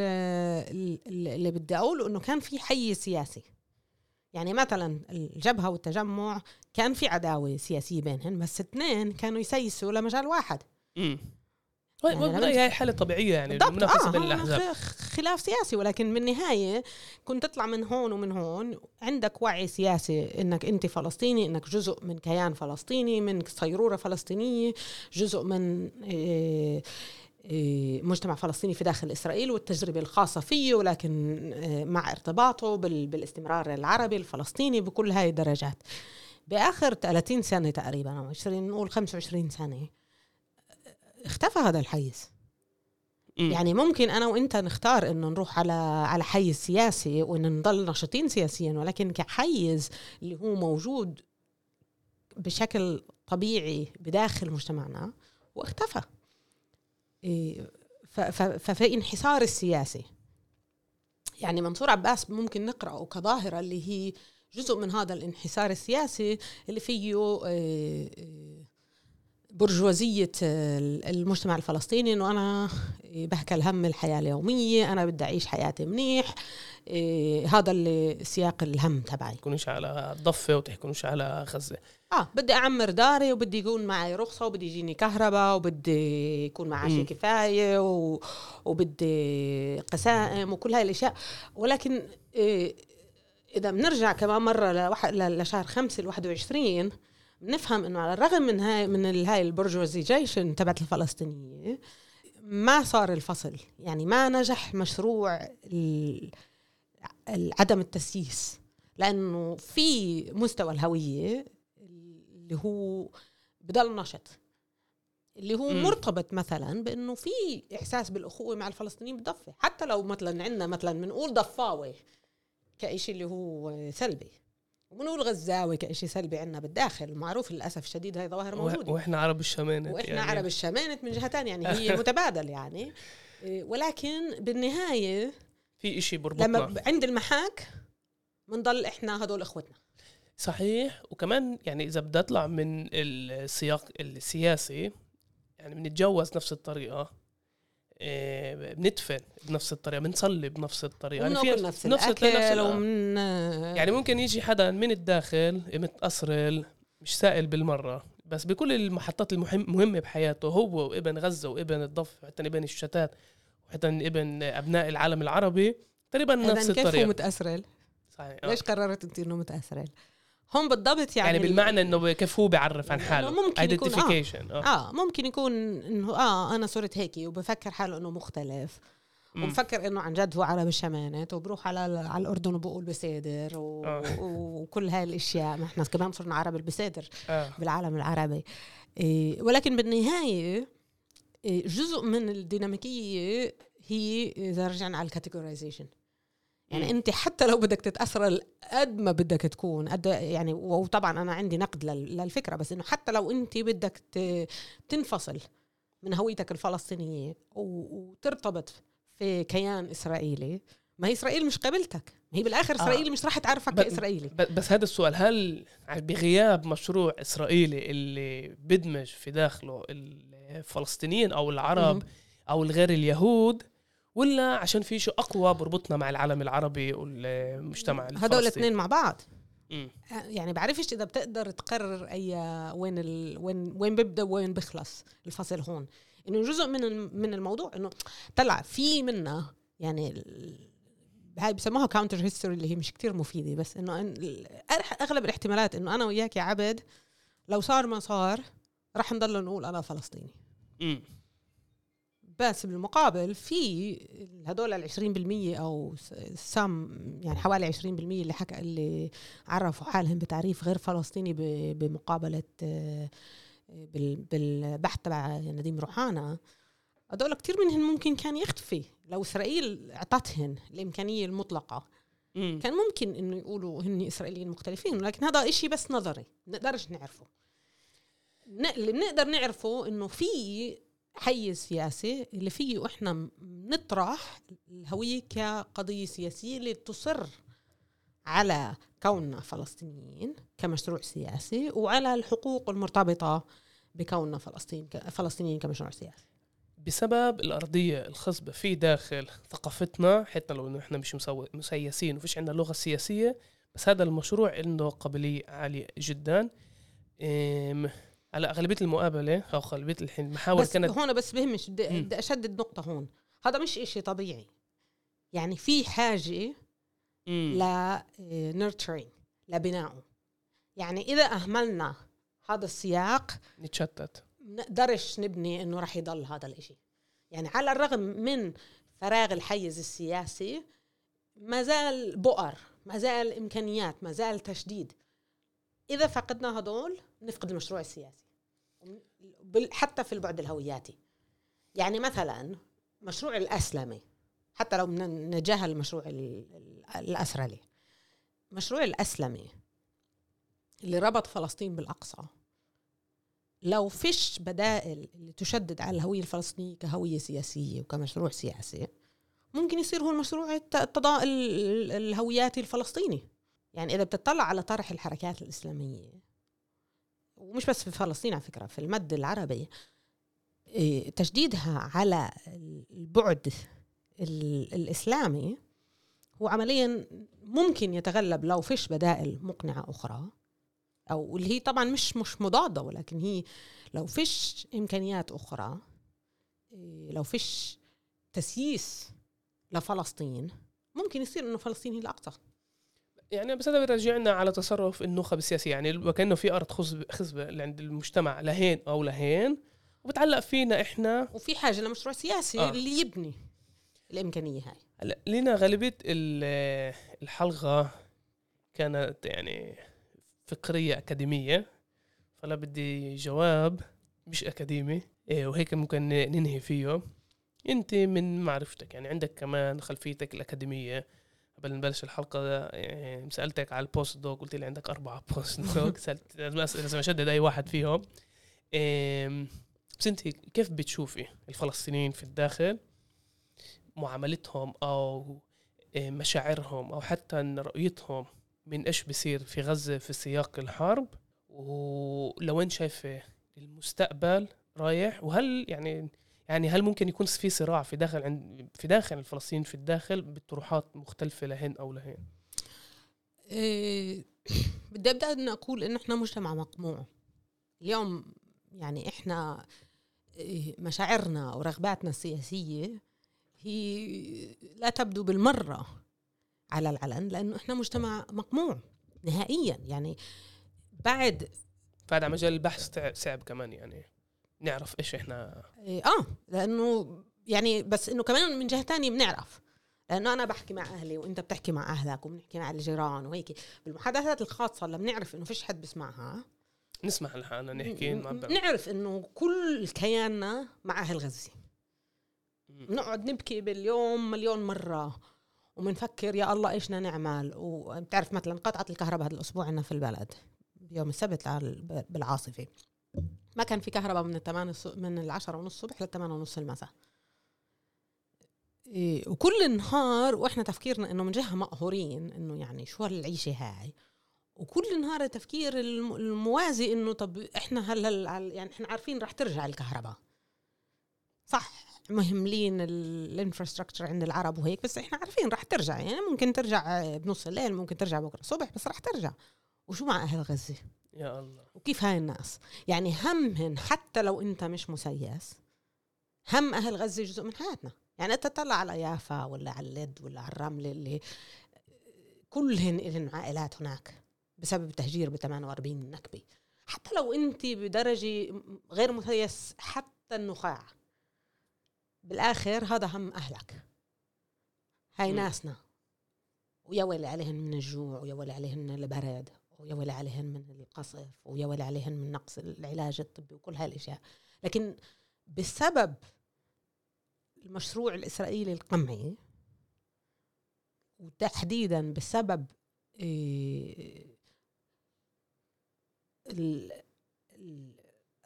ال- اللي بدي أقوله إنه كان في حي سياسي. يعني مثلا الجبهة والتجمع كان في عداوة سياسية بينهم بس اثنين كانوا يسيسوا لمجال واحد. امم يعني يعني هي حالة طبيعية يعني بالضبط. المنافسة آه بين الأحزاب خلاف سياسي ولكن بالنهاية كنت تطلع من هون ومن هون. عندك وعي سياسي إنك أنت فلسطيني إنك جزء من كيان فلسطيني من صيرورة فلسطينية جزء من إيه مجتمع فلسطيني في داخل إسرائيل والتجربة الخاصة فيه ولكن إيه مع ارتباطه بال- بالاستمرار العربي الفلسطيني بكل هاي الدرجات. بآخر 30 سنة تقريبا أو 20 نقول 25 سنة اختفى هذا الحيز. يعني ممكن أنا وأنت نختار إنه نروح على على حيز سياسي وإن نضل نشيطين سياسيا ولكن كحيز اللي هو موجود بشكل طبيعي بداخل مجتمعنا واختفى. إيه، ففي انحسار السياسي. يعني منصور عباس ممكن نقرأه كظاهرة اللي هي جزء من هذا الانحسار السياسي اللي فيه إيه، إيه، برجوازية المجتمع الفلسطيني إنه أنا بهكل هم الحياة اليومية أنا بدي أعيش حياتي منيح. إيه هذا اللي سياق الهم تبعي. تحكونوش على الضفة وتحكونوش على غزة. آه بدي أعمر داري وبدي يكون معي رخصة وبدي يجيني كهرباء وبدي يكون معاشي مم. كفاية و... وبدي قسائم وكل هاي الأشياء. ولكن إيه إذا بنرجع كمان مرة لوح... لشهر خمسة ال 21 بنفهم إنه على الرغم من هاي من هاي البرجوازيجيشن تبعت الفلسطينية ما صار الفصل. يعني ما نجح مشروع ال- عدم التسييس. لأنه في مستوى الهوية اللي هو بضل نشط اللي هو مم. مرتبط مثلا بإنه في إحساس بالأخوة مع الفلسطينيين بالضفه حتى لو مثلا عندنا مثلا بنقول ضفاوي كإشي اللي هو سلبي. وبنقول غزاوي كإشي سلبي عندنا بالداخل. معروف للأسف الشديد هاي ظواهر موجودة. وإحنا عرب الشمانة وإحنا يعني. عرب الشمانة من جهة ثانية يعني هي متبادل يعني. إيه، ولكن بالنهاية في إشي بربطنا. لما عند المحاك بنضل إحنا هدول إخوتنا. صحيح. وكمان يعني إذا بدي أطلع من السياق السياسي يعني بنتجوز نفس الطريقة إيه، بندفن بنفس الطريقة بنصلي بنفس الطريقة. يعني في نفس نفس الأكل نفس ومن يعني ممكن يجي حدا من الداخل متأصرل مش سائل بالمرة بس بكل المحطات المهم مهمة بحياته هو وابن غزة وابن الضفة وحتى ابن الشتات. وحتى ابن أبناء العالم العربي تقريبا نفس إذن كيف هو؟ صحيح آه. ليش قررت أنت إنه متأسرل؟ هم بالضبط يعني يعني بالمعنى إنه كيف هو بيعرف عن حاله ممكن يكون- آه. آه, آه ممكن يكون إنه آه أنا صرت هيك وبفكر حاله إنه مختلف مم. وبفكر إنه عن جد هو عرب الشمانات وبروح على على الأردن وبقول بسادر و... آه. وكل هاي الاشياء ما إحنا كمان صرنا عرب البسادر آه. بالعالم العربي إيه ولكن بالنهاية جزء من الديناميكية هي إذا رجعنا على الكاتيجورايزيشن يعني. أنت حتى لو بدك تتأثر قد ما بدك تكون قد يعني وطبعا أنا عندي نقد لل- للفكرة بس إنه حتى لو أنت بدك تنفصل من هويتك الفلسطينية وترتبط في كيان إسرائيلي ما هي إسرائيل مش قابلتك ما هي بالآخر آه. إسرائيل مش راح تعرفك ب- كإسرائيلي بس هذا السؤال هل بغياب مشروع إسرائيلي اللي بدمج في داخله الفلسطينيين أو العرب مم. أو الغير اليهود ولا عشان في شيء أقوى بربطنا مع العالم العربي والمجتمع الفلسطيني هدول الاثنين مع بعض مم. يعني بعرفش إذا بتقدر تقرر أي وين ال... وين وين بيبدأ وين بيخلص الفصل هون إنه جزء من من الموضوع إنه طلع في منا يعني هاي بسموها counter history اللي هي مش كتير مفيدة بس إنه أغلب الاحتمالات إنه أنا وياك يا عبد لو صار ما صار رح نضل نقول أنا فلسطيني مم. بس بالمقابل في هدول ال 20% أو سام يعني حوالي 20% اللي حكى اللي عرفوا حالهم بتعريف غير فلسطيني بمقابلة بال- بالبحث تبع نديم روحانا هدول كتير منهم ممكن كان يختفي لو إسرائيل أعطتهن الإمكانية المطلقة مم. كان ممكن إنه يقولوا هن إسرائيليين مختلفين ولكن هذا إشي بس نظري نقدرش نعرفه اللي بنقدر نعرفه إنه في حيز سياسي اللي فيه إحنا م- نطرح الهوية كقضية سياسية اللي تصر على كوننا فلسطينيين كمشروع سياسي وعلى الحقوق المرتبطة بكوننا فلسطين فلسطينيين كمشروع سياسي. بسبب الأرضية الخصبة في داخل ثقافتنا حتى لو إنه إحنا مش مسيسين وفيش عندنا لغة سياسية بس هذا المشروع عنده قابلية عالية جدا. على أغلبية المقابلة أو أغلبية الحين المحاور بس كانت هون بس بهمش بدي أشدد نقطة هون. هذا مش إشي طبيعي. يعني في حاجة مم. ل nurturing لبنائه يعني إذا أهملنا هذا السياق نتشتت. نقدرش نبني إنه رح يضل هذا الإشي. يعني على الرغم من فراغ الحيز السياسي ما زال بؤر ما زال إمكانيات ما زال تشديد. إذا فقدنا هدول نفقد المشروع السياسي. حتى في البعد الهوياتي. يعني مثلا مشروع الأسلمي حتى لو نتجاهل ال- الأسرلي. مشروع الأسلمي اللي ربط فلسطين بالأقصى لو فيش بدائل اللي تشدد على الهوية الفلسطينية كهوية سياسية وكمشروع سياسي ممكن يصير هو المشروع الت- التضاء ال- الهوياتي الفلسطيني. يعني إذا بتطلع على طرح الحركات الإسلامية ومش بس في فلسطين على فكرة في المد العربي إيه، تشديدها على البعد ال- الإسلامي هو عمليا ممكن يتغلب لو فيش بدائل مقنعة أخرى أو اللي هي طبعا مش مش مضادة ولكن هي لو فيش إمكانيات أخرى إيه، لو فيش تسييس لفلسطين ممكن يصير إنه فلسطين هي الأقصى. يعني بس هذا بيرجعنا على تصرف النخب السياسية. يعني وكأنه في خصبة خصبة عند المجتمع لهين أو لهين وبتعلق فينا إحنا. وفي حاجة لمشروع سياسي آه. اللي يبني الإمكانية هاي. هلا لينا غالبية ال- الحلقة كانت يعني فكرية أكاديمية فلا بدي جواب مش أكاديمي. إيه وهيك ممكن ننهي فيه. أنت من معرفتك يعني عندك كمان خلفيتك الأكاديمية. قبل نبلش الحلقة إيه سألتك على ال post doc قلت لي عندك أربعة post doc سألت لازم احدد أي واحد فيهم. بس أنت كيف بتشوفي الفلسطينيين في الداخل؟ معاملتهم إيه، مشاعرهم أو حتى رؤيتهم من إيش بصير في غزة في سياق الحرب؟ ولو أنت شايفة المستقبل رايح وهل يعني يعني هل ممكن يكون في صراع في داخل عند في داخل الفلسطينيين في الداخل بطروحات مختلفة لهن أو لهن؟ إيه بدي أبدأ ان أقول ان إحنا مجتمع مقموع. اليوم يعني إحنا إيه، مشاعرنا ورغباتنا السياسية هي لا تبدو بالمرة على العلن لأنه إحنا مجتمع مقموع نهائيا. يعني بعد فهذا مجال البحث صعب كمان يعني. نعرف إيش إحنا. إيه، آه لأنه يعني بس إنه كمان من جهة تانية بنعرف. لأنه أنا بحكي مع أهلي وأنت بتحكي مع أهلك وبنحكي مع الجيران وهيك. بالمحادثات الخاصة لما بنعرف إنه فيش حد بسمعها نسمح لحالنا نحكي نعرف إنه كل كياننا مع أهل غزة. بنقعد نبكي باليوم مليون مرة وبنفكر يا الله إيش بدنا نعمل؟ وبتعرف مثلا قطعت الكهرباء هذا الأسبوع عندنا في البلد بيوم السبت بالعاصفة. ما كان في كهرباء من الثمان من العشرة ونص الصبح للثمان ونص المساء. إيه وكل نهار وإحنا تفكيرنا إنه من جهة مقهورين إنه يعني شو هالعيشة هاي؟ وكل نهار التفكير الموازي إنه طب إحنا هلا يعني إحنا عارفين رح ترجع الكهرباء. صح مهملين الانفراستراكشر عند العرب وهيك بس إحنا عارفين رح ترجع. يعني ممكن ترجع بنص الليل ممكن ترجع بكرة الصبح بس رح ترجع. وشو مع أهل غزة؟ يا الله. وكيف هاي الناس؟ يعني همهن حتى لو أنت مش مسيس هم أهل غزة جزء من حياتنا. يعني أنت تطلع على يافا ولا على اللد ولا على الرمل اللي كلهن لهن عائلات هناك بسبب التهجير ب 48 النكبة. حتى لو أنت بدرجة غير مسيس حتى النخاع. بالآخر هذا هم أهلك. هاي م. ناسنا. ويا ويلي عليهن من الجوع ويا ويلي عليهن من البرد. ويا ويلي عليهن من القصف ويا ويلي عليهن من نقص العلاج الطبي وكل هاي الاشياء لكن بسبب المشروع الإسرائيلي القمعي وتحديدا بسبب إيه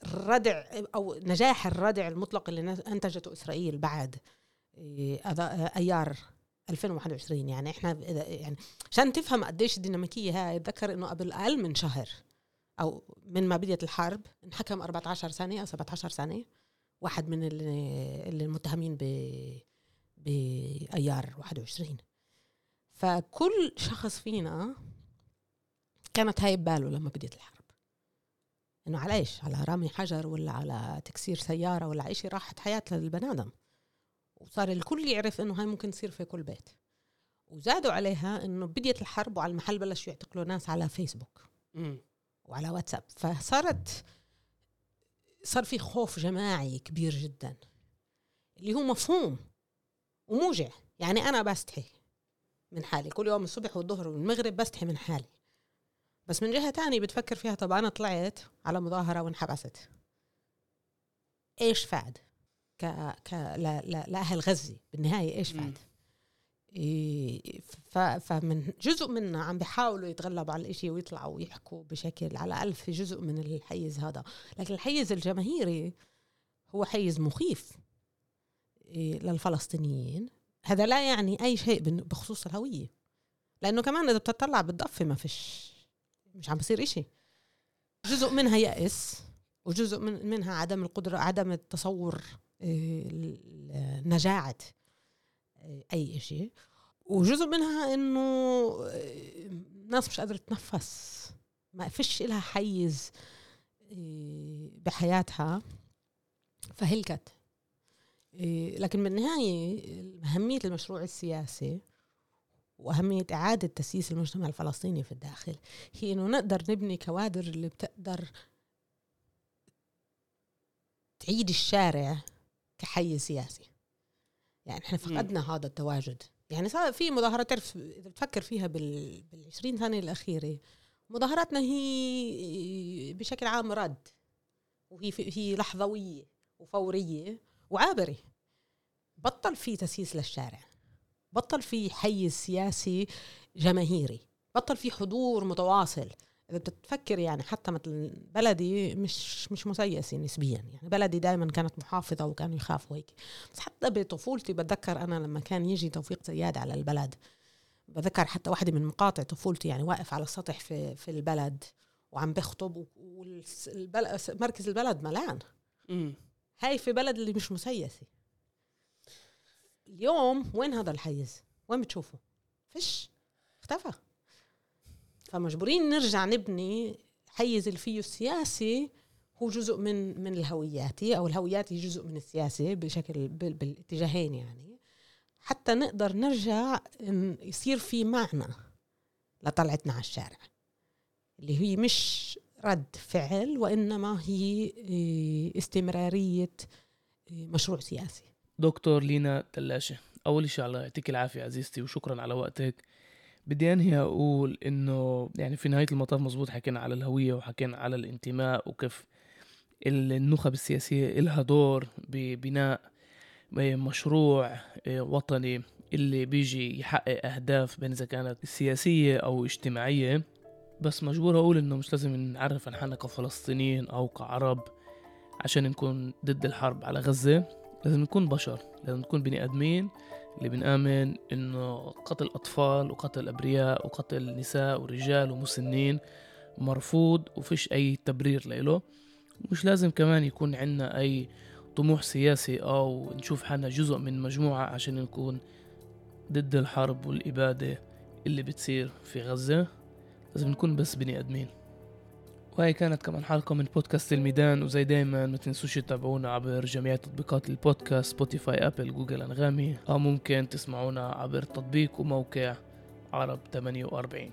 الردع أو نجاح الردع المطلق اللي أنتجته إسرائيل بعد إيه، أيار 2021 يعني إحنا يعني عشان تفهم قديش الديناميكية هاي أتذكر إنه قبل أقل من شهر أو من ما بدأت الحرب انحكم 14 سنه أو 17 سنه واحد من اللي المتهمين ب بأيار 21 فكل شخص فينا كانت هاي بباله لما بدأت الحرب. إنه على إيش؟ على رامي حجر ولا على تكسير سيارة ولا شيء راحت حياة للبني آدم. وصار الكل يعرف إنه هاي ممكن تصير في كل بيت. وزادوا عليها إنه بديت الحرب وعلى المحل بلشوا يعتقلوا ناس على فيسبوك م. وعلى واتساب. فصارت صار في خوف جماعي كبير جدا اللي هو مفهوم وموجع. يعني أنا بستحي من حالي. كل يوم الصبح والظهر والمغرب بستحي من حالي. بس من جهة تانية بتفكر فيها طب أنا طلعت على مظاهرة وانحبست. إيش فاد؟ ك ك لا لا لاهل غزة بالنهاية إيش فاد إيه ف... فمن جزء منا عم بيحاولوا يتغلبوا على الإشي ويطلعوا ويحكوا بشكل على الأقل في جزء من الحيز هذا. لكن الحيز الجماهيري هو حيز مخيف إيه للفلسطينيين. هذا لا يعني أي شيء بخصوص الهوية. لأنه كمان إذا بتطلع بالضفة ما فيش مش عم بصير إشي. جزء منها يأس وجزء من منها عدم القدرة عدم التصور. نجاعة آه، أي إشي. وجزء منها إنه الناس آه، مش قادرة تتنفس. ما فيش إلها حيز بحياتها. فهلكت لكن بالنهاية أهمية المشروع السياسي وأهمية إعادة تسييس المجتمع الفلسطيني في الداخل هي إنه نقدر نبني كوادر اللي بتقدر تعيد الشارع كحي سياسي. يعني إحنا فقدنا م. هذا التواجد. يعني صار في مظاهرات تعرف إذا بتفكر فيها بال, بال 20 سنه الأخيرة مظاهراتنا هي بشكل عام رد وهي هي لحظوية وفورية وعابرة. بطل في تسييس للشارع. بطل في حيز سياسي جماهيري. بطل في حضور متواصل. إذا بتتفكر يعني حتى مثل بلدي مش مش مسيسة نسبيا. يعني بلدي دائما كانت محافظة وكانوا يخافوا هيك. بس حتى بطفولتي بتذكر أنا لما كان يجي توفيق زياد على البلد بذكر حتى واحدة من مقاطع طفولتي يعني واقف على السطح في في البلد وعم بخطب ومركز البلد ملان. هاي في بلد اللي مش مسيسة. اليوم وين هذا الحيز؟ وين بتشوفه؟ فيش. اختفى. فمجبورين نرجع نبني حيز اللي فيه السياسي هو جزء من من الهوياتي أو الهويات جزء من السياسة بشكل بالاتجاهين يعني. حتى نقدر نرجع يصير في معنى لطلعتنا على الشارع اللي هي مش رد فعل وإنما هي آه، استمرارية آه، مشروع سياسي. دكتور لينا تلاشة أول شيء الله يعطيك العافية عزيزتي وشكرا على وقتك. بدي أنهي أقول إنه يعني في نهاية المطاف مزبوط حكينا على الهوية وحكينا على الانتماء وكيف النخب السياسية لها دور ببناء مشروع آه، وطني اللي بيجي يحقق أهداف بين إذا كانت سياسية أو اجتماعية. بس مجبور أقول إنه مش لازم نعرف عن حالنا كفلسطينيين أو كعرب عشان نكون ضد الحرب على غزة. لازم نكون بشر لازم نكون بني آدمين. اللي بنآمن إنه قتل أطفال وقتل أبرياء وقتل نساء ورجال ومسنين مرفوض وفيش أي تبرير له مش لازم كمان يكون عنا أي طموح سياسي أو نشوف حالنا جزء من مجموعة عشان نكون ضد الحرب والإبادة اللي بتصير في غزة. لازم نكون بس بني آدمين. وهي كانت كمان حلقة من بودكاست الميدان وزي دايما ما تنسوش تتابعونا عبر جميع تطبيقات البودكاست Spotify Apple Google أنغامي أو ممكن تسمعونا عبر تطبيق وموقع عرب 48